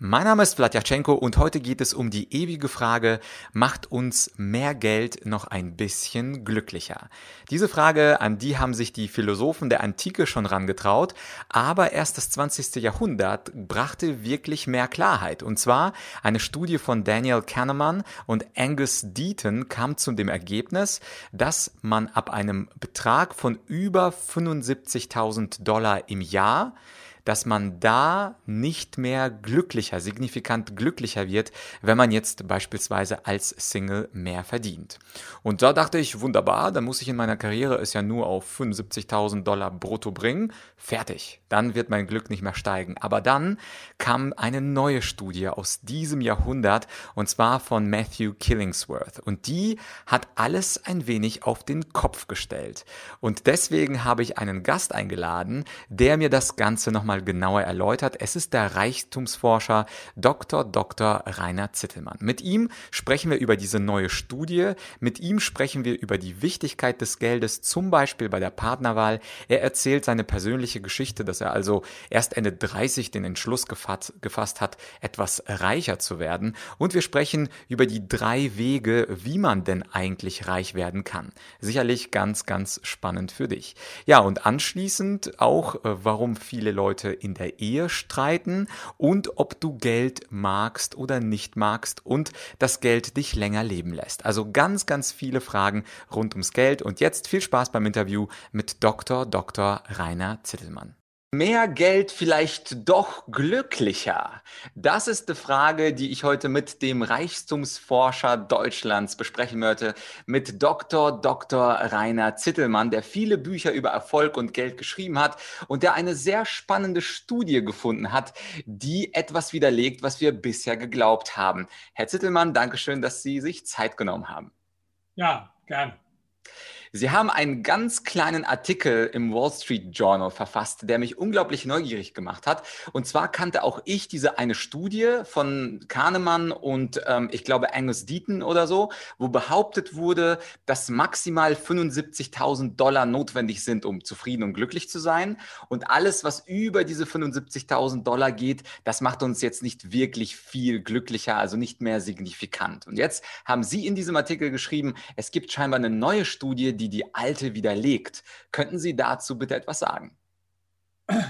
Mein Name ist Vladyachenko und heute geht es um die ewige Frage, macht uns mehr Geld noch ein bisschen glücklicher? Diese Frage, an die haben sich die Philosophen der Antike schon rangetraut, aber erst das 20. Jahrhundert brachte wirklich mehr Klarheit. Und zwar eine Studie von Daniel Kahneman und Angus Deaton kam zu dem Ergebnis, dass man ab einem Betrag von über 75.000 Dollar im Jahr dass man da nicht mehr glücklicher, signifikant glücklicher wird, wenn man jetzt beispielsweise als Single mehr verdient. Und da dachte ich, wunderbar, dann muss ich in meiner Karriere es ja nur auf 75.000 Dollar brutto bringen. Fertig. Dann wird mein Glück nicht mehr steigen. Aber dann kam eine neue Studie aus diesem Jahrhundert und zwar von Matthew Killingsworth. Und die hat alles ein wenig auf den Kopf gestellt. Und deswegen habe ich einen Gast eingeladen, der mir das Ganze nochmal nochmal genauer erläutert. Es ist der Reichtumsforscher Dr. Dr. Rainer Zittelmann. Mit ihm sprechen wir über diese neue Studie. Mit ihm sprechen wir über die Wichtigkeit des Geldes, zum Beispiel bei der Partnerwahl. Er erzählt seine persönliche Geschichte, dass er also erst Ende 30 den Entschluss gefasst, gefasst hat, etwas reicher zu werden. Und wir sprechen über die drei Wege, wie man denn eigentlich reich werden kann. Sicherlich ganz, ganz spannend für dich. Ja, und anschließend auch, äh, warum viele Leute Leute in der Ehe streiten und ob du Geld magst oder nicht magst und das Geld dich länger leben lässt. Also ganz, ganz viele Fragen rund ums Geld und jetzt viel Spaß beim Interview mit Dr. Dr. Rainer Zittelmann. Mehr Geld vielleicht doch glücklicher? Das ist die Frage, die ich heute mit dem Reichtumsforscher Deutschlands besprechen möchte, mit Dr. Dr. Rainer Zittelmann, der viele Bücher über Erfolg und Geld geschrieben hat und der eine sehr spannende Studie gefunden hat, die etwas widerlegt, was wir bisher geglaubt haben. Herr Zittelmann, danke schön, dass Sie sich Zeit genommen haben. Ja, gern. Sie haben einen ganz kleinen Artikel im Wall Street Journal verfasst, der mich unglaublich neugierig gemacht hat. Und zwar kannte auch ich diese eine Studie von Kahnemann und ähm, ich glaube Angus Deaton oder so, wo behauptet wurde, dass maximal 75.000 Dollar notwendig sind, um zufrieden und glücklich zu sein. Und alles, was über diese 75.000 Dollar geht, das macht uns jetzt nicht wirklich viel glücklicher, also nicht mehr signifikant. Und jetzt haben Sie in diesem Artikel geschrieben, es gibt scheinbar eine neue Studie, die die alte widerlegt. Könnten Sie dazu bitte etwas sagen?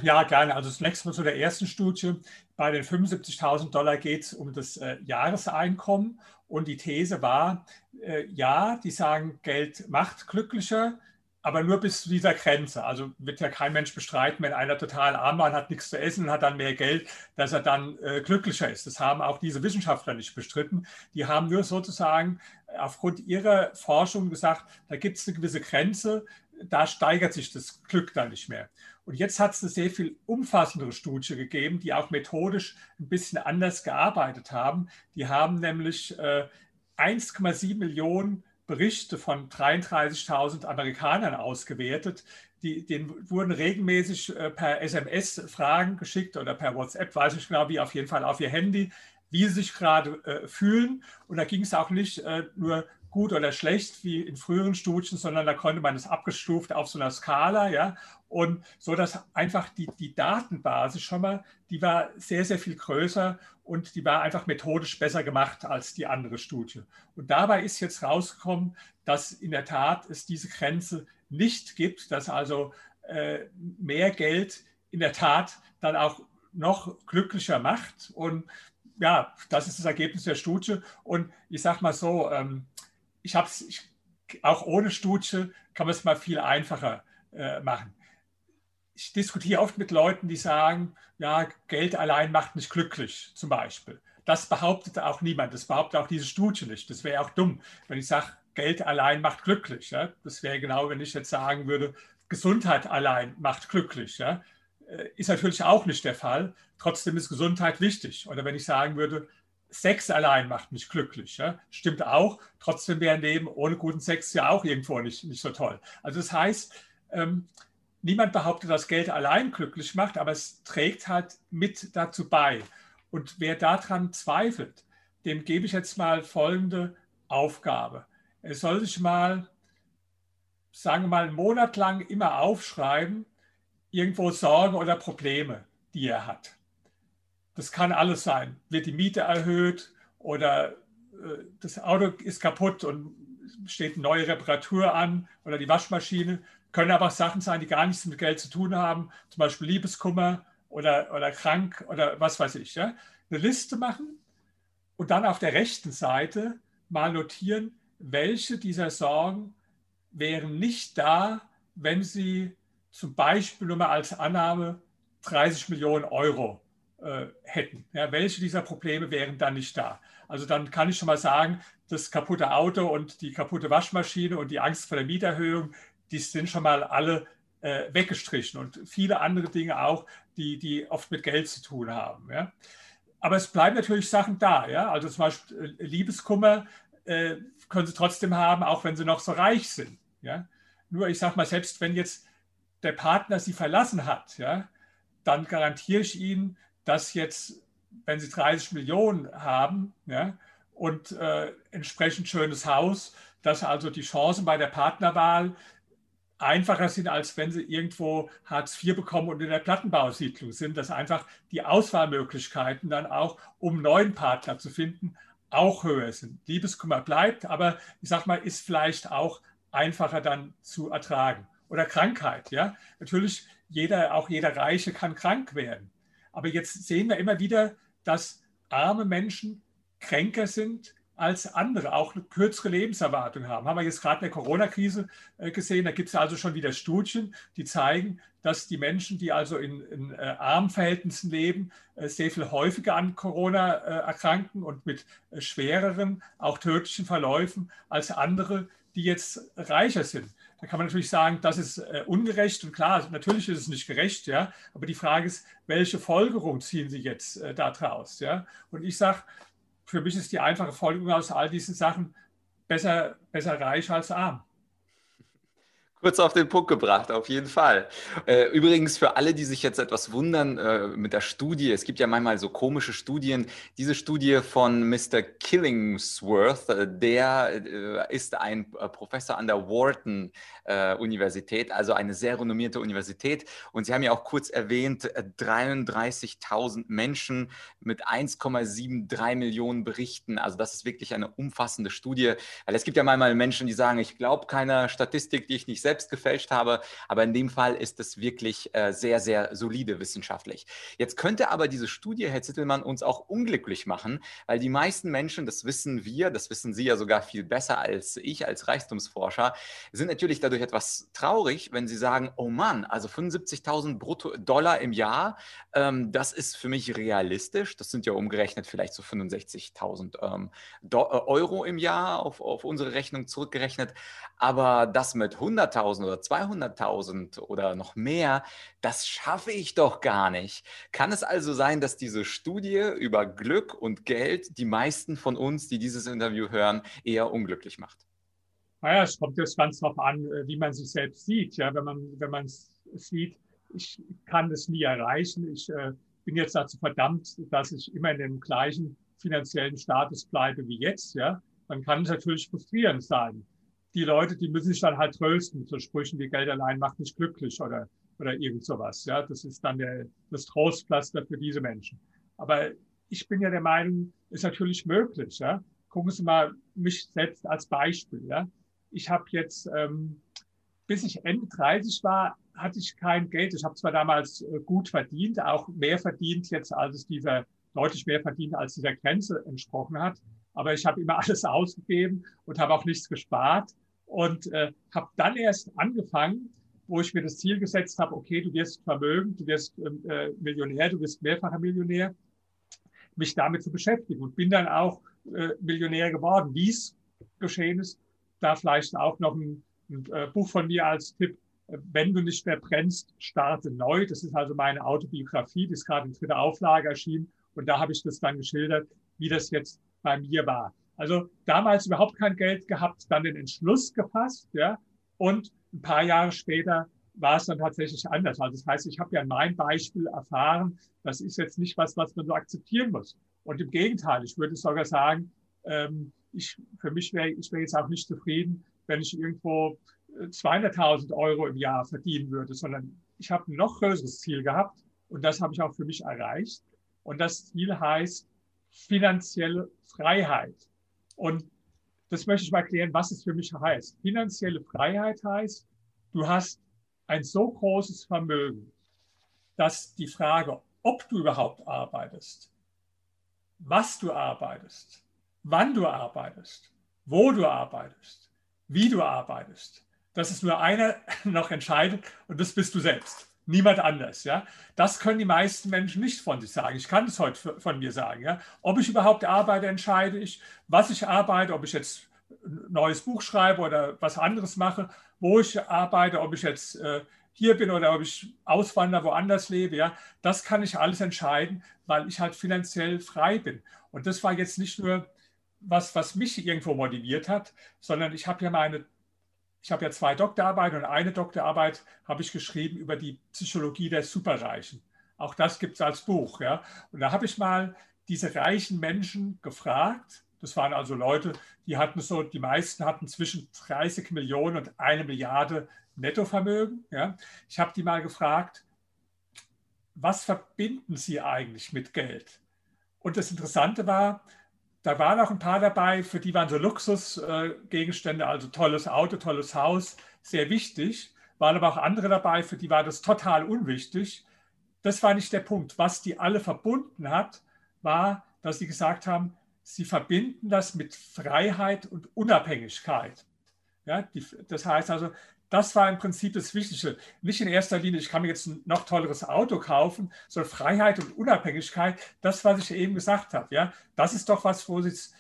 Ja, gerne. Also zunächst mal zu der ersten Studie. Bei den 75.000 Dollar geht es um das äh, Jahreseinkommen. Und die These war, äh, ja, die sagen, Geld macht glücklicher, aber nur bis zu dieser Grenze. Also wird ja kein Mensch bestreiten, wenn einer total arm war und hat nichts zu essen und hat dann mehr Geld, dass er dann äh, glücklicher ist. Das haben auch diese Wissenschaftler nicht bestritten. Die haben nur sozusagen aufgrund ihrer Forschung gesagt, da gibt es eine gewisse Grenze, da steigert sich das Glück dann nicht mehr. Und jetzt hat es eine sehr viel umfassendere Studie gegeben, die auch methodisch ein bisschen anders gearbeitet haben. Die haben nämlich äh, 1,7 Millionen Berichte von 33.000 Amerikanern ausgewertet. Die, denen wurden regelmäßig äh, per SMS Fragen geschickt oder per WhatsApp, weiß ich genau wie, auf jeden Fall auf ihr Handy, wie sie sich gerade äh, fühlen. Und da ging es auch nicht äh, nur gut oder schlecht wie in früheren Studien, sondern da konnte man es abgestuft auf so einer Skala, ja, und so dass einfach die, die Datenbasis schon mal, die war sehr, sehr viel größer und die war einfach methodisch besser gemacht als die andere Studie. Und dabei ist jetzt rausgekommen, dass in der Tat es diese Grenze nicht gibt, dass also äh, mehr Geld in der Tat dann auch noch glücklicher macht. Und ja, das ist das Ergebnis der Studie. Und ich sage mal so, ähm, ich habe es auch ohne Studie kann man es mal viel einfacher äh, machen. Ich diskutiere oft mit Leuten, die sagen, ja, Geld allein macht nicht glücklich, zum Beispiel. Das behauptet auch niemand. Das behauptet auch diese Studie nicht. Das wäre auch dumm, wenn ich sage, Geld allein macht glücklich. Ja? Das wäre genau, wenn ich jetzt sagen würde, Gesundheit allein macht glücklich. Ja? Äh, ist natürlich auch nicht der Fall. Trotzdem ist Gesundheit wichtig. Oder wenn ich sagen würde, Sex allein macht mich glücklich. Ja? Stimmt auch. Trotzdem wäre ein Leben ohne guten Sex ja auch irgendwo nicht, nicht so toll. Also das heißt, ähm, niemand behauptet, dass Geld allein glücklich macht, aber es trägt halt mit dazu bei. Und wer daran zweifelt, dem gebe ich jetzt mal folgende Aufgabe. Er soll sich mal sagen wir mal, einen Monat lang immer aufschreiben, irgendwo Sorgen oder Probleme, die er hat. Das kann alles sein. Wird die Miete erhöht oder äh, das Auto ist kaputt und steht eine neue Reparatur an oder die Waschmaschine. Können aber auch Sachen sein, die gar nichts mit Geld zu tun haben, zum Beispiel Liebeskummer oder, oder krank oder was weiß ich. Ja? Eine Liste machen und dann auf der rechten Seite mal notieren, welche dieser Sorgen wären nicht da, wenn sie zum Beispiel nur mal als Annahme 30 Millionen Euro hätten. Ja, welche dieser Probleme wären dann nicht da? Also dann kann ich schon mal sagen, das kaputte Auto und die kaputte Waschmaschine und die Angst vor der Mieterhöhung, die sind schon mal alle äh, weggestrichen und viele andere Dinge auch, die, die oft mit Geld zu tun haben. Ja. Aber es bleiben natürlich Sachen da. Ja. Also zum Beispiel äh, Liebeskummer äh, können sie trotzdem haben, auch wenn sie noch so reich sind. Ja. Nur ich sage mal, selbst wenn jetzt der Partner sie verlassen hat, ja, dann garantiere ich Ihnen, dass jetzt, wenn Sie 30 Millionen haben ja, und äh, entsprechend schönes Haus, dass also die Chancen bei der Partnerwahl einfacher sind, als wenn sie irgendwo Hartz IV bekommen und in der Plattenbausiedlung sind, dass einfach die Auswahlmöglichkeiten dann auch, um neuen Partner zu finden, auch höher sind. Liebeskummer bleibt, aber ich sag mal, ist vielleicht auch einfacher dann zu ertragen. Oder Krankheit, ja. Natürlich, jeder, auch jeder Reiche kann krank werden. Aber jetzt sehen wir immer wieder, dass arme Menschen kränker sind als andere, auch eine kürzere Lebenserwartung haben. Haben wir jetzt gerade in der Corona-Krise äh, gesehen. Da gibt es also schon wieder Studien, die zeigen, dass die Menschen, die also in, in äh, armen Verhältnissen leben, äh, sehr viel häufiger an Corona äh, erkranken und mit äh, schwereren, auch tödlichen Verläufen als andere, die jetzt reicher sind. Da kann man natürlich sagen, das ist äh, ungerecht und klar, natürlich ist es nicht gerecht, ja. Aber die Frage ist, welche Folgerung ziehen Sie jetzt äh, daraus, ja? Und ich sage, für mich ist die einfache Folgerung aus all diesen Sachen besser, besser reich als arm. Kurz auf den Punkt gebracht, auf jeden Fall. Äh, übrigens für alle, die sich jetzt etwas wundern äh, mit der Studie, es gibt ja manchmal so komische Studien. Diese Studie von Mr. Killingsworth, äh, der ist ein Professor an der Wharton Universität, also eine sehr renommierte Universität. Und Sie haben ja auch kurz erwähnt, 33.000 Menschen mit 1,73 Millionen Berichten. Also das ist wirklich eine umfassende Studie. Weil es gibt ja manchmal Menschen, die sagen, ich glaube keiner Statistik, die ich nicht selbst gefälscht habe. Aber in dem Fall ist es wirklich äh, sehr, sehr solide wissenschaftlich. Jetzt könnte aber diese Studie, Herr Zittelmann, uns auch unglücklich machen, weil die meisten Menschen, das wissen wir, das wissen Sie ja sogar viel besser als ich als Reichtumsforscher, sind natürlich dadurch etwas traurig, wenn sie sagen, oh Mann, also 75.000 Brutto Dollar im Jahr, ähm, das ist für mich realistisch. Das sind ja umgerechnet vielleicht so 65.000 ähm, äh, Euro im Jahr auf, auf unsere Rechnung zurückgerechnet. Aber das mit 100.000 100.000 oder 200.000 oder noch mehr, das schaffe ich doch gar nicht. Kann es also sein, dass diese Studie über Glück und Geld die meisten von uns, die dieses Interview hören, eher unglücklich macht? Naja, es kommt jetzt ganz darauf an, äh, wie man sich selbst sieht. Ja, wenn man, wenn man sieht, ich kann das nie erreichen. Ich äh, bin jetzt dazu verdammt, dass ich immer in dem gleichen finanziellen Status bleibe wie jetzt. Ja, dann kann es natürlich frustrierend sein die Leute, die müssen sich dann halt trösten, so Sprüchen wie Geld allein macht nicht glücklich oder, oder irgend sowas. Ja, das ist dann der, das Trostpflaster für diese Menschen. Aber ich bin ja der Meinung, ist natürlich möglich. Ja. Gucken Sie mal mich selbst als Beispiel. Ja. Ich habe jetzt, ähm, bis ich Ende 30 war, hatte ich kein Geld. Ich habe zwar damals äh, gut verdient, auch mehr verdient jetzt, als es dieser, deutlich mehr verdient, als dieser Grenze entsprochen hat aber ich habe immer alles ausgegeben und habe auch nichts gespart und äh, habe dann erst angefangen, wo ich mir das Ziel gesetzt habe, okay, du wirst vermögend, du wirst ähm, äh, Millionär, du wirst mehrfacher Millionär, mich damit zu beschäftigen und bin dann auch äh, Millionär geworden. Wie es geschehen ist, da vielleicht auch noch ein, ein äh, Buch von mir als Tipp, äh, wenn du nicht mehr brennst, starte neu. Das ist also meine Autobiografie, die ist gerade in dritter Auflage erschienen und da habe ich das dann geschildert, wie das jetzt bei mir war. Also damals überhaupt kein Geld gehabt, dann den Entschluss gefasst, ja, und ein paar Jahre später war es dann tatsächlich anders. Also das heißt, ich habe ja in meinem Beispiel erfahren, das ist jetzt nicht was, was man so akzeptieren muss. Und im Gegenteil, ich würde sogar sagen, ähm, ich, für mich wäre ich wäre jetzt auch nicht zufrieden, wenn ich irgendwo 200.000 Euro im Jahr verdienen würde, sondern ich habe ein noch größeres Ziel gehabt und das habe ich auch für mich erreicht. Und das Ziel heißt finanzielle Freiheit. Und das möchte ich mal erklären, was es für mich heißt. Finanzielle Freiheit heißt, du hast ein so großes Vermögen, dass die Frage, ob du überhaupt arbeitest, was du arbeitest, wann du arbeitest, wo du arbeitest, wie du arbeitest, dass es nur einer noch entscheidet und das bist du selbst. Niemand anders. Ja? Das können die meisten Menschen nicht von sich sagen. Ich kann es heute von mir sagen. Ja? Ob ich überhaupt arbeite, entscheide ich. Was ich arbeite, ob ich jetzt ein neues Buch schreibe oder was anderes mache, wo ich arbeite, ob ich jetzt äh, hier bin oder ob ich auswandere, woanders lebe, ja, das kann ich alles entscheiden, weil ich halt finanziell frei bin. Und das war jetzt nicht nur was, was mich irgendwo motiviert hat, sondern ich habe ja meine, ich habe ja zwei Doktorarbeiten und eine Doktorarbeit habe ich geschrieben über die Psychologie der Superreichen. Auch das gibt es als Buch, ja. Und da habe ich mal diese reichen Menschen gefragt. Das waren also Leute, die hatten so, die meisten hatten zwischen 30 Millionen und eine Milliarde Nettovermögen. Ja. Ich habe die mal gefragt, was verbinden Sie eigentlich mit Geld? Und das Interessante war, da waren auch ein paar dabei, für die waren so Luxusgegenstände, also tolles Auto, tolles Haus, sehr wichtig. Waren aber auch andere dabei, für die war das total unwichtig. Das war nicht der Punkt. Was die alle verbunden hat, war, dass sie gesagt haben, sie verbinden das mit Freiheit und Unabhängigkeit. Ja, die, das heißt also, das war im Prinzip das Wichtige. Nicht in erster Linie, ich kann mir jetzt ein noch tolleres Auto kaufen, sondern Freiheit und Unabhängigkeit, das, was ich eben gesagt habe. Ja? Das ist doch was, wo es,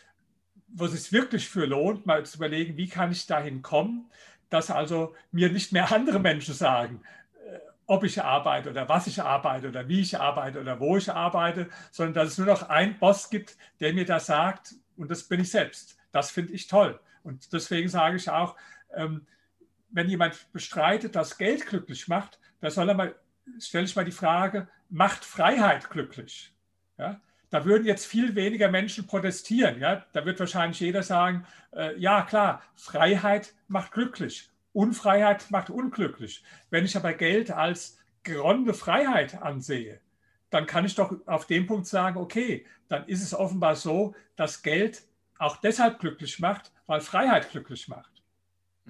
wo es sich wirklich für lohnt, mal zu überlegen, wie kann ich dahin kommen, dass also mir nicht mehr andere Menschen sagen, äh, ob ich arbeite oder was ich arbeite oder wie ich arbeite oder wo ich arbeite, sondern dass es nur noch einen Boss gibt, der mir das sagt und das bin ich selbst. Das finde ich toll. Und deswegen sage ich auch, ähm, wenn jemand bestreitet, dass Geld glücklich macht, da soll er mal, stelle ich mal die Frage, macht Freiheit glücklich? Ja? Da würden jetzt viel weniger Menschen protestieren. Ja? Da wird wahrscheinlich jeder sagen, äh, ja klar, Freiheit macht glücklich, Unfreiheit macht unglücklich. Wenn ich aber Geld als geronnene Freiheit ansehe, dann kann ich doch auf dem Punkt sagen, okay, dann ist es offenbar so, dass Geld auch deshalb glücklich macht, weil Freiheit glücklich macht.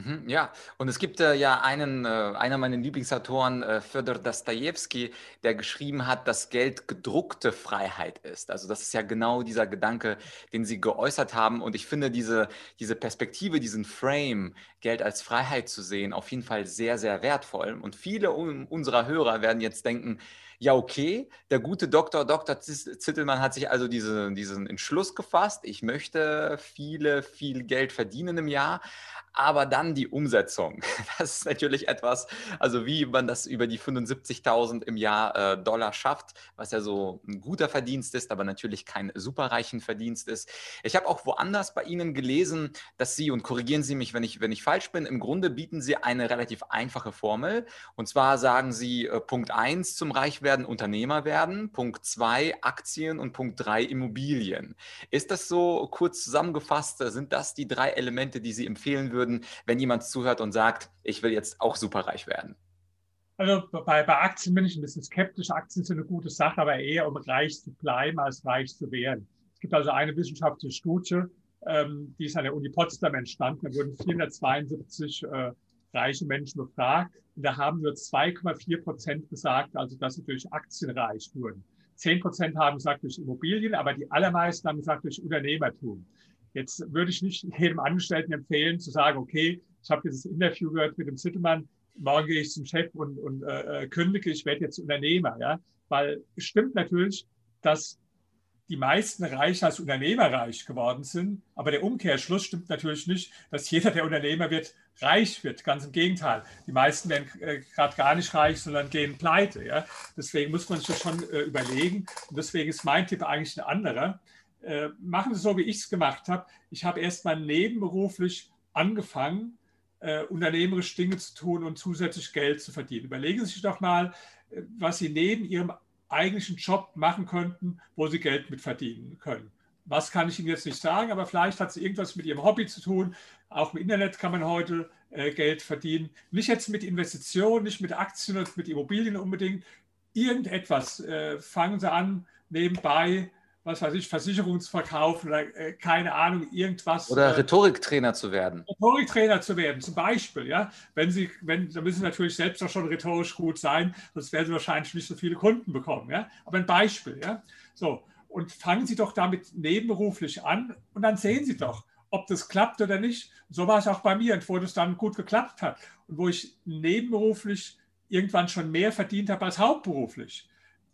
Mhm, ja, und es gibt äh, ja einen, äh, einer meiner Lieblingsautoren, äh, Fyodor Dostoevsky, der geschrieben hat, dass Geld gedruckte Freiheit ist. Also das ist ja genau dieser Gedanke, den Sie geäußert haben. Und ich finde diese, diese Perspektive, diesen Frame, Geld als Freiheit zu sehen, auf jeden Fall sehr, sehr wertvoll. Und viele unserer Hörer werden jetzt denken, ja, okay, der gute Dr. Dr. Zittelmann hat sich also diese, diesen Entschluss gefasst, ich möchte viele, viel Geld verdienen im Jahr, aber dann die Umsetzung, das ist natürlich etwas, also wie man das über die 75.000 im Jahr äh, Dollar schafft, was ja so ein guter Verdienst ist, aber natürlich kein superreichen Verdienst ist. Ich habe auch woanders bei Ihnen gelesen, dass Sie, und korrigieren Sie mich, wenn ich, wenn ich falsch bin, im Grunde bieten Sie eine relativ einfache Formel. Und zwar sagen Sie, äh, Punkt 1 zum Reichwerden Unternehmer werden, Punkt 2 Aktien und Punkt 3 Immobilien. Ist das so kurz zusammengefasst? Sind das die drei Elemente, die Sie empfehlen würden? würden, wenn jemand zuhört und sagt, ich will jetzt auch superreich werden? Also bei, bei Aktien bin ich ein bisschen skeptisch. Aktien sind eine gute Sache, aber eher um reich zu bleiben, als reich zu werden. Es gibt also eine wissenschaftliche Studie, ähm, die ist an der Uni Potsdam entstanden. Da wurden 472 äh, reiche Menschen befragt. Und da haben nur 2,4 Prozent gesagt, also dass sie durch Aktien reich wurden. 10 Prozent haben gesagt durch Immobilien, aber die allermeisten haben gesagt durch Unternehmertum. Jetzt würde ich nicht jedem Angestellten empfehlen, zu sagen, okay, ich habe dieses Interview gehört mit dem Zittelmann, morgen gehe ich zum Chef und, und äh, äh, kündige, ich werde jetzt Unternehmer. Ja? Weil es stimmt natürlich, dass die meisten reich als Unternehmer reich geworden sind, aber der Umkehrschluss stimmt natürlich nicht, dass jeder, der Unternehmer wird, reich wird. Ganz im Gegenteil. Die meisten werden äh, gerade gar nicht reich, sondern gehen pleite. Ja? Deswegen muss man sich das schon äh, überlegen. Und deswegen ist mein Tipp eigentlich ein anderer. Äh, machen Sie so, wie ich es gemacht habe. Ich habe erst mal nebenberuflich angefangen, äh, unternehmerisch Dinge zu tun und zusätzlich Geld zu verdienen. Überlegen Sie sich doch mal, äh, was Sie neben Ihrem eigentlichen Job machen könnten, wo Sie Geld mit verdienen können. Was kann ich Ihnen jetzt nicht sagen, aber vielleicht hat es irgendwas mit Ihrem Hobby zu tun. Auch im Internet kann man heute äh, Geld verdienen. Nicht jetzt mit Investitionen, nicht mit Aktien und mit Immobilien unbedingt. Irgendetwas. Äh, fangen Sie an, nebenbei was weiß ich, Versicherungsverkauf oder äh, keine Ahnung, irgendwas. Oder äh, Rhetoriktrainer zu werden. Rhetoriktrainer zu werden, zum Beispiel, ja. Wenn Sie, wenn, da müssen Sie natürlich selbst auch schon rhetorisch gut sein, sonst werden Sie wahrscheinlich nicht so viele Kunden bekommen, ja. Aber ein Beispiel, ja. So. Und fangen Sie doch damit nebenberuflich an und dann sehen Sie doch, ob das klappt oder nicht. so war es auch bei mir, wo das dann gut geklappt hat und wo ich nebenberuflich irgendwann schon mehr verdient habe als hauptberuflich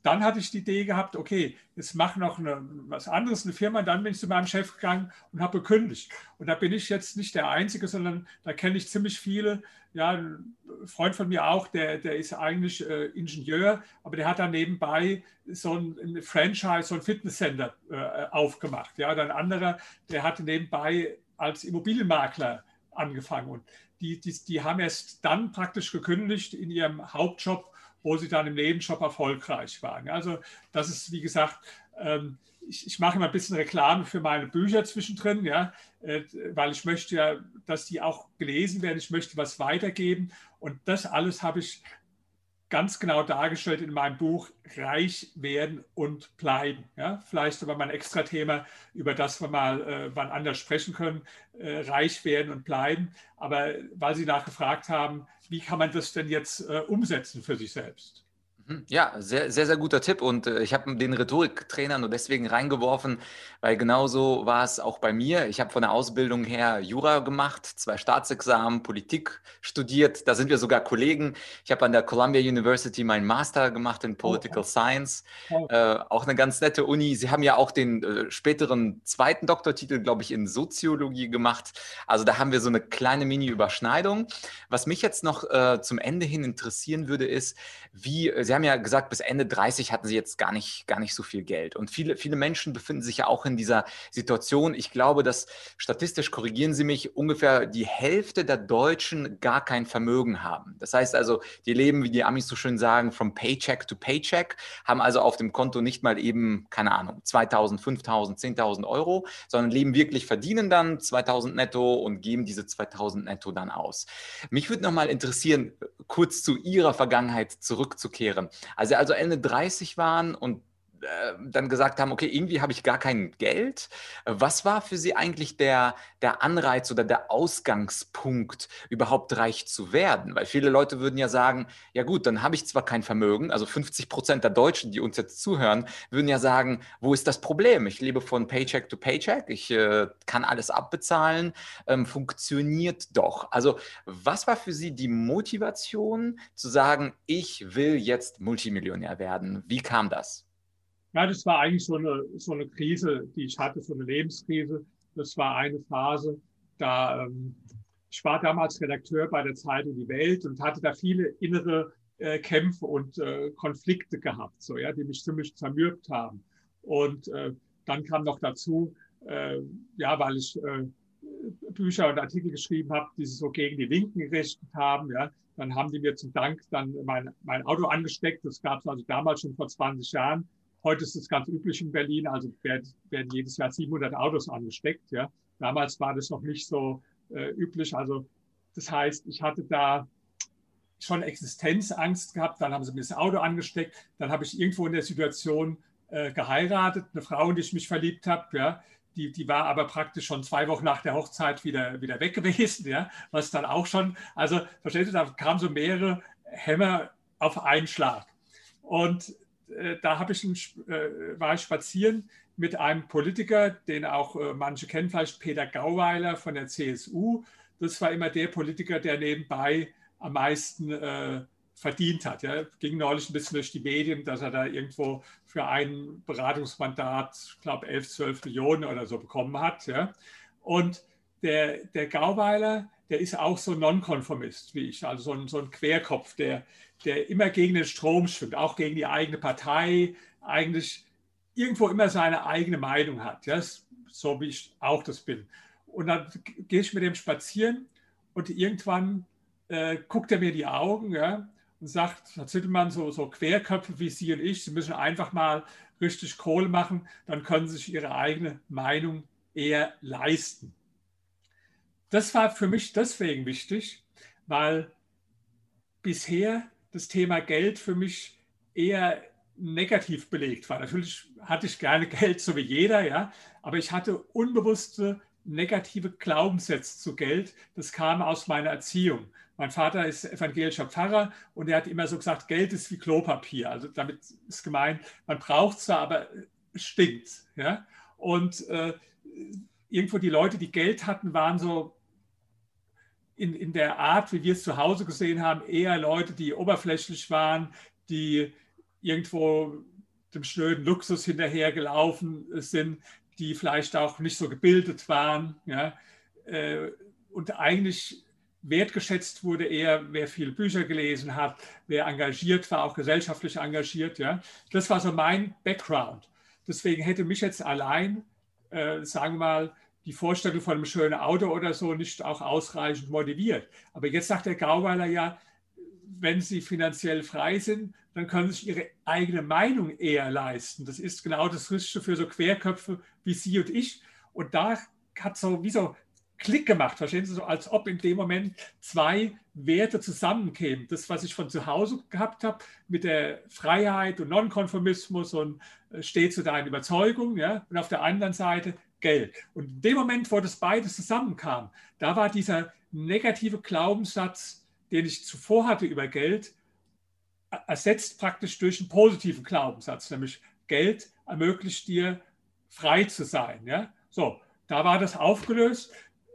dann hatte ich die Idee gehabt, okay, jetzt mach noch eine, was anderes, eine Firma. Dann bin ich zu meinem Chef gegangen und habe gekündigt. Und da bin ich jetzt nicht der Einzige, sondern da kenne ich ziemlich viele. Ja, ein Freund von mir auch, der, der ist eigentlich äh, Ingenieur, aber der hat dann nebenbei so ein, ein Franchise, so ein Fitnesscenter äh, aufgemacht. Ja, dann ein anderer, der hatte nebenbei als Immobilienmakler angefangen. Und die, die, die haben erst dann praktisch gekündigt in ihrem Hauptjob wo sie dann im Nebenjob erfolgreich waren. Also das ist, wie gesagt, ähm, ich, ich, mache immer ein bisschen Reklame für meine Bücher zwischendrin, ja, äh, weil ich möchte ja, dass die auch gelesen werden. Ich möchte was weitergeben. Und das alles habe ich ganz genau dargestellt in meinem Buch Reich werden und bleiben. Ja, vielleicht aber mal ein extra Thema, über das wir mal äh, wann anders sprechen können. Äh, reich werden und bleiben. Aber weil Sie nachgefragt haben, wie kann man das denn jetzt äh, umsetzen für sich selbst? Mhm. Ja, sehr, sehr, sehr guter Tipp. Und äh, ich habe den Rhetoriktrainer nur deswegen reingeworfen, weil genauso war es auch bei mir. Ich habe von der Ausbildung her Jura gemacht, zwei Staatsexamen, Politik studiert. Da sind wir sogar Kollegen. Ich habe an der Columbia University meinen Master gemacht in Political oh, Science. Oh. Äh, auch eine ganz nette Uni. Sie haben ja auch den äh, späteren zweiten Doktortitel, glaube ich, in Soziologie gemacht. Also da haben wir so eine kleine Mini-Überschneidung. Was mich jetzt noch äh, zum Ende hin interessieren würde, ist, wie, Sie haben ja gesagt, bis Ende 30 hatten Sie jetzt gar nicht, gar nicht so viel Geld. Und viele, viele Menschen befinden sich ja auch in dieser Situation. Ich glaube, dass statistisch, korrigieren Sie mich, ungefähr die Hälfte der Deutschen gar kein Vermögen haben. Das heißt also, die leben, wie die Amis so schön sagen, from Paycheck to Paycheck, haben also auf dem Konto nicht mal eben, keine Ahnung, 2000, 5000, 10.000 Euro, sondern leben wirklich, verdienen dann 2000 netto und geben diese 2000 netto dann aus. Mich würde nochmal interessieren, kurz zu Ihrer Vergangenheit zurück zurückzukehren. Also, also Ende 30 waren und dann gesagt haben, okay, irgendwie habe ich gar kein Geld. Was war für Sie eigentlich der, der Anreiz oder der Ausgangspunkt, überhaupt reich zu werden? Weil viele Leute würden ja sagen, ja gut, dann habe ich zwar kein Vermögen, also 50 Prozent der Deutschen, die uns jetzt zuhören, würden ja sagen, wo ist das Problem? Ich lebe von Paycheck to Paycheck, ich äh, kann alles abbezahlen, ähm, funktioniert doch. Also was war für Sie die Motivation zu sagen, ich will jetzt Multimillionär werden? Wie kam das? Ja, das war eigentlich so eine, so eine Krise, die ich hatte, so eine Lebenskrise. Das war eine Phase, da ähm, ich war damals Redakteur bei der Zeitung Die Welt und hatte da viele innere äh, Kämpfe und äh, Konflikte gehabt, so ja, die mich ziemlich zermürbt haben. Und äh, dann kam noch dazu, äh, ja, weil ich äh, Bücher und Artikel geschrieben habe, die sich so gegen die Linken gerichtet haben, ja, dann haben die mir zum Dank dann mein, mein Auto angesteckt. Das gab es also damals schon vor 20 Jahren. Heute ist es ganz üblich in Berlin, also werden, jedes Jahr 700 Autos angesteckt. Ja. Damals war das noch nicht so äh, üblich. Also das heißt, ich hatte da schon Existenzangst gehabt. Dann haben sie mir das Auto angesteckt. Dann habe ich irgendwo in der Situation äh, geheiratet, eine Frau, in die ich mich verliebt habe. Ja. Die, die war aber praktisch schon zwei Wochen nach der Hochzeit wieder, wieder weg gewesen, ja, was dann auch schon, also versteht ihr, da kamen so mehrere Hämmer auf einen Schlag. Und da habe ich einen, äh, war ich spazieren mit einem Politiker, den auch äh, manche kennen, vielleicht Peter Gauweiler von der CSU. Das war immer der Politiker, der nebenbei am meisten äh, verdient hat. Ja. Ging neulich ein bisschen durch die Medien, dass er da irgendwo für ein Beratungsmandat, ich glaube, 11, 12 Millionen oder so bekommen hat. Ja. Und der, der Gauweiler, der ist auch so Nonkonformist wie ich, also so ein, so ein Querkopf, der, der immer gegen den Strom schwimmt, auch gegen die eigene Partei, eigentlich irgendwo immer seine eigene Meinung hat. Ja? So wie ich auch das bin. Und dann gehe ich mit dem spazieren und irgendwann äh, guckt er mir die Augen ja, und sagt, Herr Zittelmann, so, so Querköpfe wie Sie und ich, Sie müssen einfach mal richtig Kohle machen, dann können Sie sich Ihre eigene Meinung eher leisten. Das war für mich deswegen wichtig, weil bisher das Thema Geld für mich eher negativ belegt war. Natürlich hatte ich gerne Geld, so wie jeder, ja, aber ich hatte unbewusste negative Glaubenssätze zu Geld. Das kam aus meiner Erziehung. Mein Vater ist evangelischer Pfarrer und er hat immer so gesagt, Geld ist wie Klopapier. Also damit ist gemeint, man braucht es zwar, aber stinkt. Ja? Und äh, irgendwo die Leute, die Geld hatten, waren so in, in der Art, wie wir es zu Hause gesehen haben, eher Leute, die oberflächlich waren, die irgendwo dem schnöden Luxus hinterhergelaufen sind, die vielleicht auch nicht so gebildet waren. Ja? Äh, und eigentlich wertgeschätzt wurde eher, wer viele Bücher gelesen hat, wer engagiert war, auch gesellschaftlich engagiert. Ja? Das war so mein Background. Deswegen hätte mich jetzt allein, äh, sagen wir mal, die Vorstellung von einem schönen Auto oder so nicht auch ausreichend motiviert. Aber jetzt sagt der Gauweiler ja, wenn Sie finanziell frei sind, dann können Sie sich Ihre eigene Meinung eher leisten. Das ist genau das Richtige für so Querköpfe wie Sie und ich. Und da hat so wie so Klick gemacht, verstehen Sie, so als ob in dem Moment zwei Werte zusammenkämen. Das, was ich von zu Hause gehabt habe, mit der Freiheit und Nonkonformismus und äh, steht zu deinen Überzeugungen, ja, und auf der anderen Seite Geld. Und in dem Moment, wo das beides zusammenkam, da war dieser negative Glaubenssatz, den ich zuvor hatte über Geld, ersetzt praktisch durch einen positiven Glaubenssatz, nämlich Geld ermöglicht dir frei zu sein. Ja? So, da war das aufgelöst.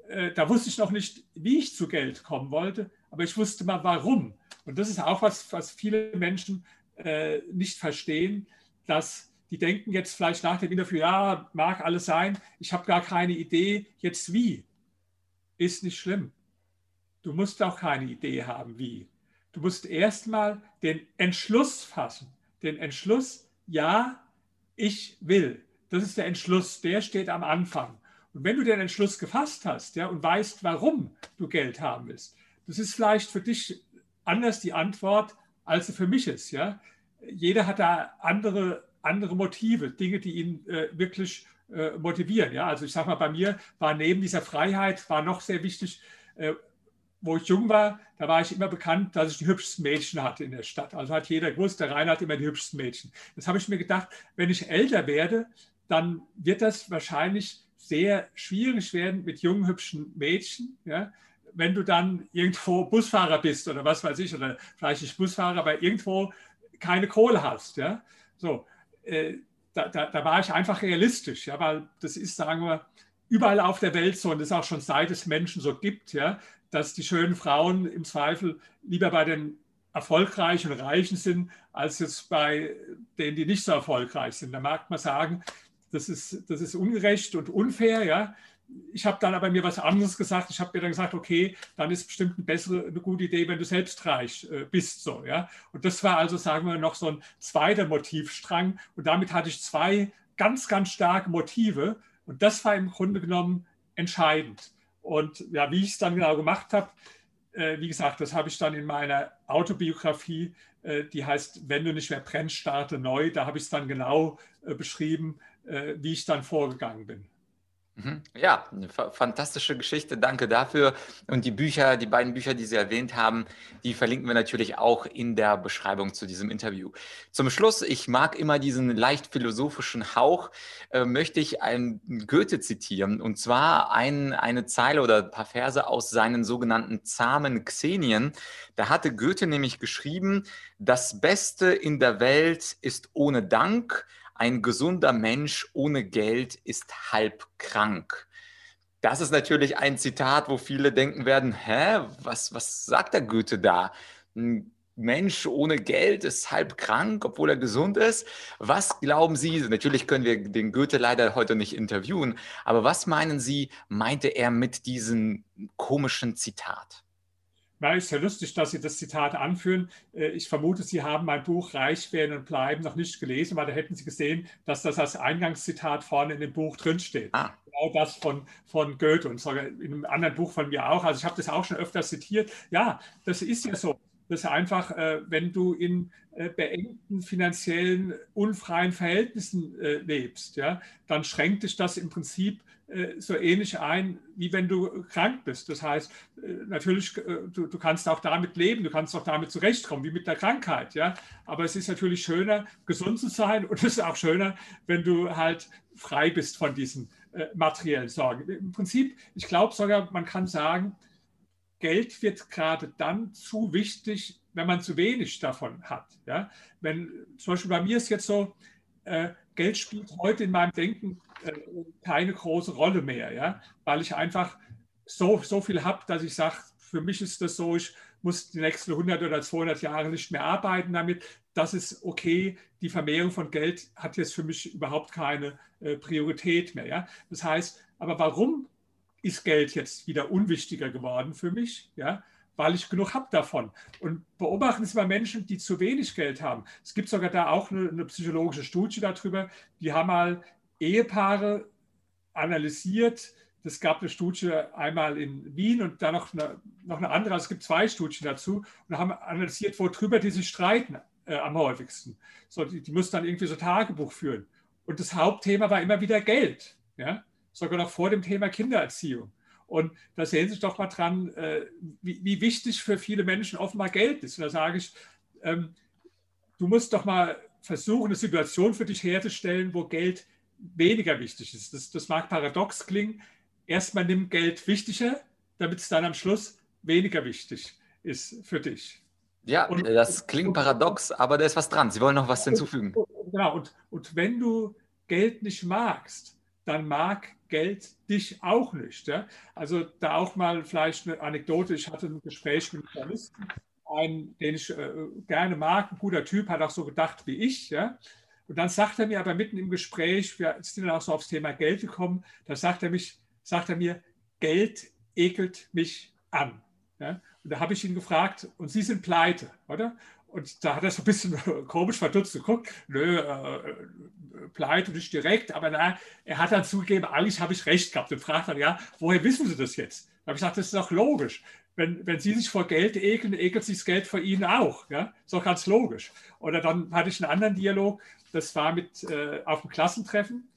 Äh, da wusste ich noch nicht, wie ich zu Geld kommen wollte, aber ich wusste mal, warum. Und das ist auch was, was viele Menschen äh, nicht verstehen, dass die denken jetzt vielleicht nach dem Interview, ja, mag alles sein, ich habe gar keine Idee, jetzt wie. Ist nicht schlimm. Du musst auch keine Idee haben, wie. Du musst erstmal den Entschluss fassen. Den Entschluss, ja, ich will. Das ist der Entschluss, der steht am Anfang. Und wenn du den Entschluss gefasst hast ja, und weißt, warum du Geld haben willst, das ist vielleicht für dich anders die Antwort, als sie für mich ist. Ja? Jeder hat da andere andere Motive, Dinge, die ihn äh, wirklich äh, motivieren. Ja? Also ich sage mal, bei mir war neben dieser Freiheit war noch sehr wichtig, äh, wo ich jung war, da war ich immer bekannt, dass ich die hübschesten Mädchen hatte in der Stadt. Also hat jeder gewusst, der Rainer hat immer die hübschesten Mädchen. Das habe ich mir gedacht, wenn ich älter werde, dann wird das wahrscheinlich sehr schwierig werden mit jungen, hübschen Mädchen. Ja? Wenn du dann irgendwo Busfahrer bist oder was weiß ich, oder vielleicht nicht Busfahrer, aber irgendwo keine Kohle hast. Ja? So, da, da, da, war ich einfach realistisch, ja, weil das ist, sagen wir, überall auf der Welt so und das auch schon seit es Menschen so gibt, ja, dass die schönen Frauen im Zweifel lieber bei den erfolgreichen und reichen sind, als jetzt bei denen, die nicht so erfolgreich sind. Da mag man sagen, das ist, das ist ungerecht und unfair, ja ich habe dann aber mir was anderes gesagt. Ich habe mir dann gesagt, okay, dann ist bestimmt eine bessere, eine gute Idee, wenn du selbst reich äh, bist. So, ja? Und das war also, sagen wir, noch so ein zweiter Motivstrang. Und damit hatte ich zwei ganz, ganz starke Motive. Und das war im Grunde genommen entscheidend. Und ja, wie ich es dann genau gemacht habe, äh, wie gesagt, das habe ich dann in meiner Autobiografie, äh, die heißt Wenn du nicht mehr brennst, starte neu. Da habe ich es dann genau äh, beschrieben, äh, wie ich dann vorgegangen bin. Mhm. Ja, eine fantastische Geschichte. Danke dafür. Und die Bücher, die beiden Bücher, die Sie erwähnt haben, die verlinken wir natürlich auch in der Beschreibung zu diesem Interview. Zum Schluss, ich mag immer diesen leicht philosophischen Hauch, äh, möchte ich einen Goethe zitieren. Und zwar ein, eine Zeile oder ein paar Verse aus seinen sogenannten zahmen Xenien. Da hatte Goethe nämlich geschrieben, das Beste in der Welt ist ohne Dank, ein gesunder Mensch ohne Geld ist halb krank. Das ist natürlich ein Zitat, wo viele denken werden, hä, was, was sagt der Goethe da? Ein Mensch ohne Geld ist halb krank, obwohl er gesund ist. Was glauben Sie? Natürlich können wir den Goethe leider heute nicht interviewen, aber was meinen Sie, meinte er mit diesem komischen Zitat? Na, ist ja lustig, dass Sie das Zitat anführen. Äh, ich vermute, Sie haben mein Buch Reich werden und bleiben noch nicht gelesen, weil da hätten Sie gesehen, dass das als Eingangszitat vorne in dem Buch drinsteht. Ah. Genau das von, von Goethe und sogar in einem anderen Buch von mir auch. Also ich habe das auch schon öfter zitiert. Ja, das ist ja so. Das ist einfach, äh, wenn du in äh, beengten finanziellen, unfreien Verhältnissen lebst, ja, dann schränkt dich das im Prinzip so ähnlich ein, wie wenn du krank bist. Das heißt, äh, natürlich, äh, du, du, kannst auch damit leben, du kannst auch damit zurechtkommen, wie mit der Krankheit. Ja? Aber es ist natürlich schöner, gesund zu sein und es ist auch schöner, wenn du halt frei bist von diesen äh, materiellen Sorgen. Im Prinzip, ich glaube sogar, man kann sagen, Geld wird gerade dann zu wichtig, wenn man zu wenig davon hat. Ja? Wenn, zum Beispiel bei mir ist jetzt so, äh, Geld spielt heute in meinem Denken äh, keine große Rolle mehr, ja? weil ich einfach so, so viel habe, dass ich sage, für mich ist das so, ich muss die nächsten 100 oder 200 Jahre nicht mehr arbeiten damit. Das ist okay. Die Vermehrung von Geld hat jetzt für mich überhaupt keine äh, Priorität mehr. Ja? Das heißt, aber warum ist Geld jetzt wieder unwichtiger geworden für mich? Ja? Weil ich genug habe davon. Und beobachten Sie mal Menschen, die zu wenig Geld haben. Es gibt sogar da auch eine, eine psychologische Studie darüber. Die haben mal Ehepaare analysiert. Es gab eine Studie einmal in Wien und dann noch eine, noch eine andere. Also es gibt zwei Studien dazu und haben analysiert, worüber die sich streiten äh, am häufigsten. So, die, die mussten dann irgendwie so Tagebuch führen. Und das Hauptthema war immer wieder Geld. Ja? Sogar noch vor dem Thema Kindererziehung. Und da sehen Sie sich doch mal dran, äh, wie, wie, wichtig für viele Menschen offenbar Geld ist. Und da sage ich, ähm, du musst doch mal versuchen, eine Situation für dich herzustellen, wo Geld weniger wichtig ist. Das, das mag paradox klingen. Erstmal nimm Geld wichtiger, damit es dann am Schluss weniger wichtig ist für dich. Ja, und, das klingt paradox, aber da ist was dran. Sie wollen noch was hinzufügen. Genau, und, und wenn du Geld nicht magst, dann mag Geld dich auch nicht. Ja? Also da auch mal vielleicht eine Anekdote. Ich hatte ein Gespräch mit einem Journalisten, einen, den ich äh, gerne mag, ein guter Typ, hat auch so gedacht wie ich. Ja? Und dann sagt er mir aber mitten im Gespräch, wir sind dann auch so aufs Thema Geld gekommen, da sagt er, mich, sagt er mir, Geld ekelt mich an. Ja? Und da habe ich ihn gefragt, und Sie sind pleite, oder? Und da hat er so ein bisschen komisch verdutzt geguckt. Nö, äh, pleite nicht direkt, aber na, er hat dann zugegeben, eigentlich habe ich recht gehabt und fragt dann, ja, woher wissen Sie das jetzt? Da habe ich gesagt, das ist doch logisch. Wenn, wenn Sie sich vor Geld ekeln, ekelt sich das Geld vor Ihnen auch. Ja? Ist doch ganz logisch. Oder dann hatte ich einen anderen Dialog, das war mit äh, auf dem Klassentreffen.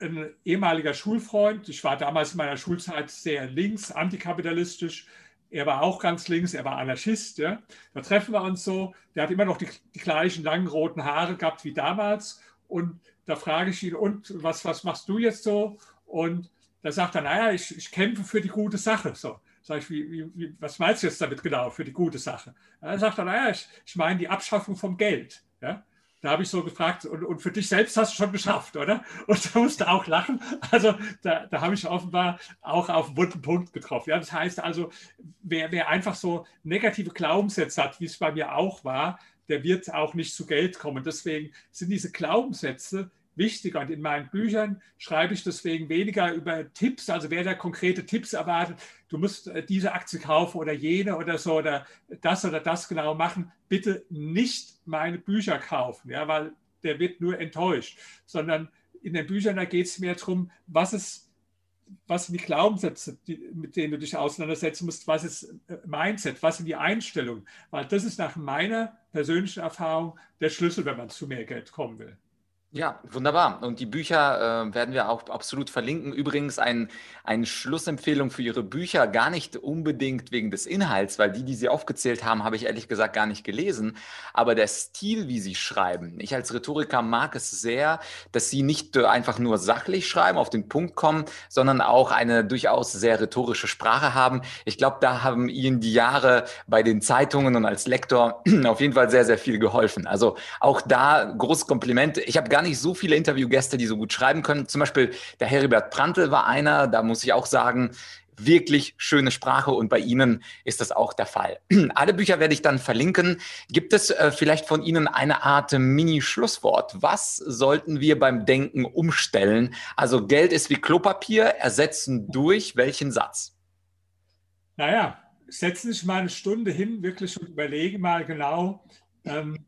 Ein ehemaliger Schulfreund, ich war damals in meiner Schulzeit sehr links, antikapitalistisch, er war auch ganz links, er war Anarchist. Ja. Da treffen wir uns so. Der hat immer noch die, die gleichen langen roten Haare gehabt wie damals. Und da frage ich ihn, und was, was machst du jetzt so? Und da sagt er, naja, ich, ich kämpfe für die gute Sache. So. Sag ich, wie, wie, was meinst du jetzt damit genau für die gute Sache? Da sagt er, naja, ich, ich meine die Abschaffung vom Geld. Ja? Da habe ich so gefragt, und, und, für dich selbst hast du schon geschafft, oder? Und da musste auch lachen. Also da, da habe ich offenbar auch auf einen bunten Punkt getroffen. Ja, das heißt also, wer, wer einfach so negative Glaubenssätze hat, wie es bei mir auch war, der wird auch nicht zu Geld kommen. Deswegen sind diese Glaubenssätze wichtiger. Und in meinen Büchern schreibe ich deswegen weniger über Tipps, also wer da konkrete Tipps erwartet, du musst äh, diese Aktie kaufen oder jene oder so oder das oder das genau machen, bitte nicht meine Bücher kaufen, ja, weil der wird nur enttäuscht, sondern in den Büchern, da geht es mehr darum, was ist was sind die Glaubenssätze, die, mit denen du dich auseinandersetzen musst, was ist äh, Mindset, was sind die Einstellungen, weil das ist nach meiner persönlichen Erfahrung der Schlüssel, wenn man zu mehr Geld kommen will. Ja, wunderbar. Und die Bücher äh, werden wir auch absolut verlinken. Übrigens ein, eine Schlussempfehlung für Ihre Bücher, gar nicht unbedingt wegen des Inhalts, weil die, die Sie aufgezählt haben, habe ich ehrlich gesagt gar nicht gelesen. Aber der Stil, wie Sie schreiben. Ich als Rhetoriker mag es sehr, dass Sie nicht einfach nur sachlich schreiben, auf den Punkt kommen, sondern auch eine durchaus sehr rhetorische Sprache haben. Ich glaube, da haben Ihnen die Jahre bei den Zeitungen und als Lektor auf jeden Fall sehr, sehr viel geholfen. Also auch da großes Kompliment. Ich habe gar nicht so viele Interviewgäste, die so gut schreiben können. Zum Beispiel der Heribert Prantl war einer, da muss ich auch sagen, wirklich schöne Sprache und bei Ihnen ist das auch der Fall. Alle Bücher werde ich dann verlinken. Gibt es äh, vielleicht von Ihnen eine Art Mini-Schlusswort? Was sollten wir beim Denken umstellen? Also Geld ist wie Klopapier, ersetzen durch welchen Satz? Naja, setzen Sie sich mal eine Stunde hin, wirklich und überlegen mal genau, ähm,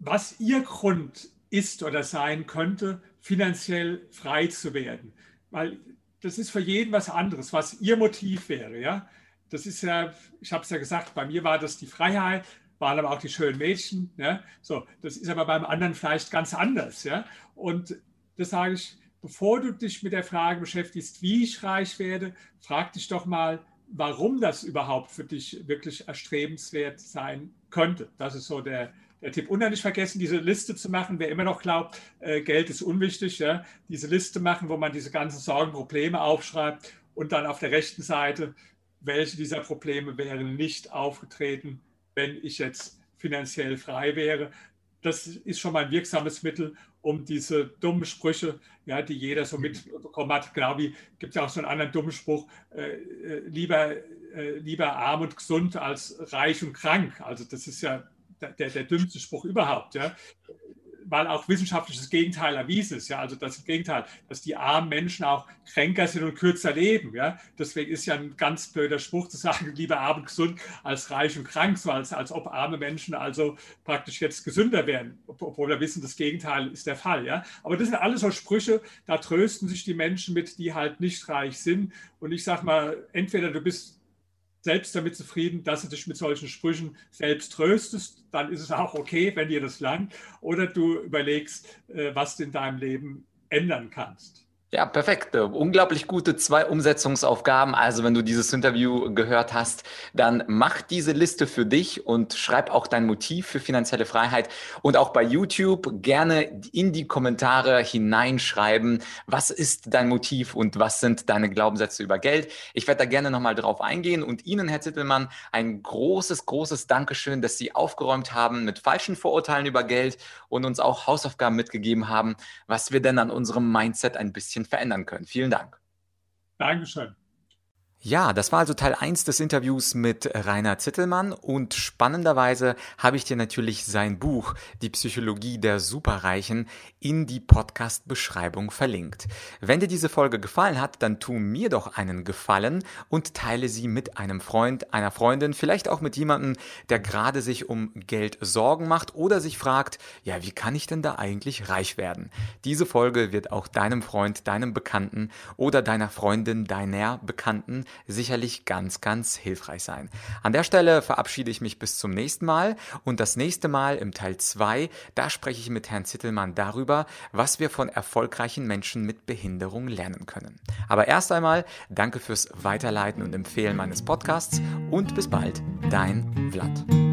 was Ihr Grund ist oder sein könnte, finanziell frei zu werden. Weil das ist für jeden was anderes, was Ihr Motiv wäre. Ja? Das ist ja, ich habe es ja gesagt, bei mir war das die Freiheit, waren aber auch die schönen Mädchen. Ja? So, das ist aber beim anderen vielleicht ganz anders. Ja? Und das sage ich, bevor du dich mit der Frage beschäftigst, wie ich reich werde, frag dich doch mal, warum das überhaupt für dich wirklich erstrebenswert sein könnte. Das ist so der, der Tipp. Und nicht vergessen, diese Liste zu machen. Wer immer noch glaubt, äh, Geld ist unwichtig, ja, diese Liste machen, wo man diese ganzen Sorgen, Probleme aufschreibt und dann auf der rechten Seite, welche dieser Probleme wären nicht aufgetreten, wenn ich jetzt finanziell frei wäre. Das ist schon mal ein wirksames Mittel, um diese dummen Sprüche, ja, die jeder so mitbekommen hat. Glaube ich, gibt es ja auch so einen anderen dummen Spruch, äh, äh, lieber, äh, lieber arm und gesund als reich und krank. Also das ist ja der, der dümmste Spruch überhaupt. Ja weil auch wissenschaftliches Gegenteil erwiesen ist. Ja, also das Gegenteil, dass die armen Menschen auch kränker sind und kürzer leben. Ja, deswegen ist ja ein ganz blöder Spruch zu sagen, lieber arm und gesund als reich und krank, so als, als ob arme Menschen also praktisch jetzt gesünder werden, obwohl wir wissen, das Gegenteil ist der Fall. Ja, aber das sind alles so Sprüche, da trösten sich die Menschen mit, die halt nicht reich sind. Und ich sage mal, entweder du bist selbst damit zufrieden, dass du dich mit solchen Sprüchen selbst tröstest, dann ist es auch okay, wenn dir das langt. Oder du überlegst, äh, was du in deinem Leben ändern kannst. Ja, perfekt. Unglaublich gute zwei Umsetzungsaufgaben. Also wenn du dieses Interview gehört hast, dann mach diese Liste für dich und schreib auch dein Motiv für finanzielle Freiheit. Und auch bei YouTube gerne in die Kommentare hineinschreiben, was ist dein Motiv und was sind deine Glaubenssätze über Geld. Ich werde da gerne nochmal drauf eingehen und Ihnen, Herr Zittelmann, ein großes, großes Dankeschön, dass Sie aufgeräumt haben mit falschen Vorurteilen über Geld und uns auch Hausaufgaben mitgegeben haben, was wir denn an unserem Mindset ein bisschen bisschen verändern können. Vielen Dank. Dankeschön. Ja, das war also Teil 1 des Interviews mit Rainer Zittelmann und spannenderweise habe ich dir natürlich sein Buch Die Psychologie der Superreichen in die Podcast-Beschreibung verlinkt. Wenn dir diese Folge gefallen hat, dann tu mir doch einen Gefallen und teile sie mit einem Freund, einer Freundin, vielleicht auch mit jemandem, der gerade sich um Geld Sorgen macht oder sich fragt, ja, wie kann ich denn da eigentlich reich werden? Diese Folge wird auch deinem Freund, deinem Bekannten oder deiner Freundin, deiner Bekannten sicherlich ganz, ganz hilfreich sein. An der Stelle verabschiede ich mich bis zum nächsten Mal und das nächste Mal im Teil 2, da spreche ich mit Herrn Zittelmann darüber, was wir von erfolgreichen Menschen mit Behinderung lernen können. Aber erst einmal danke fürs Weiterleiten und Empfehlen meines Podcasts und bis bald, dein Vlad.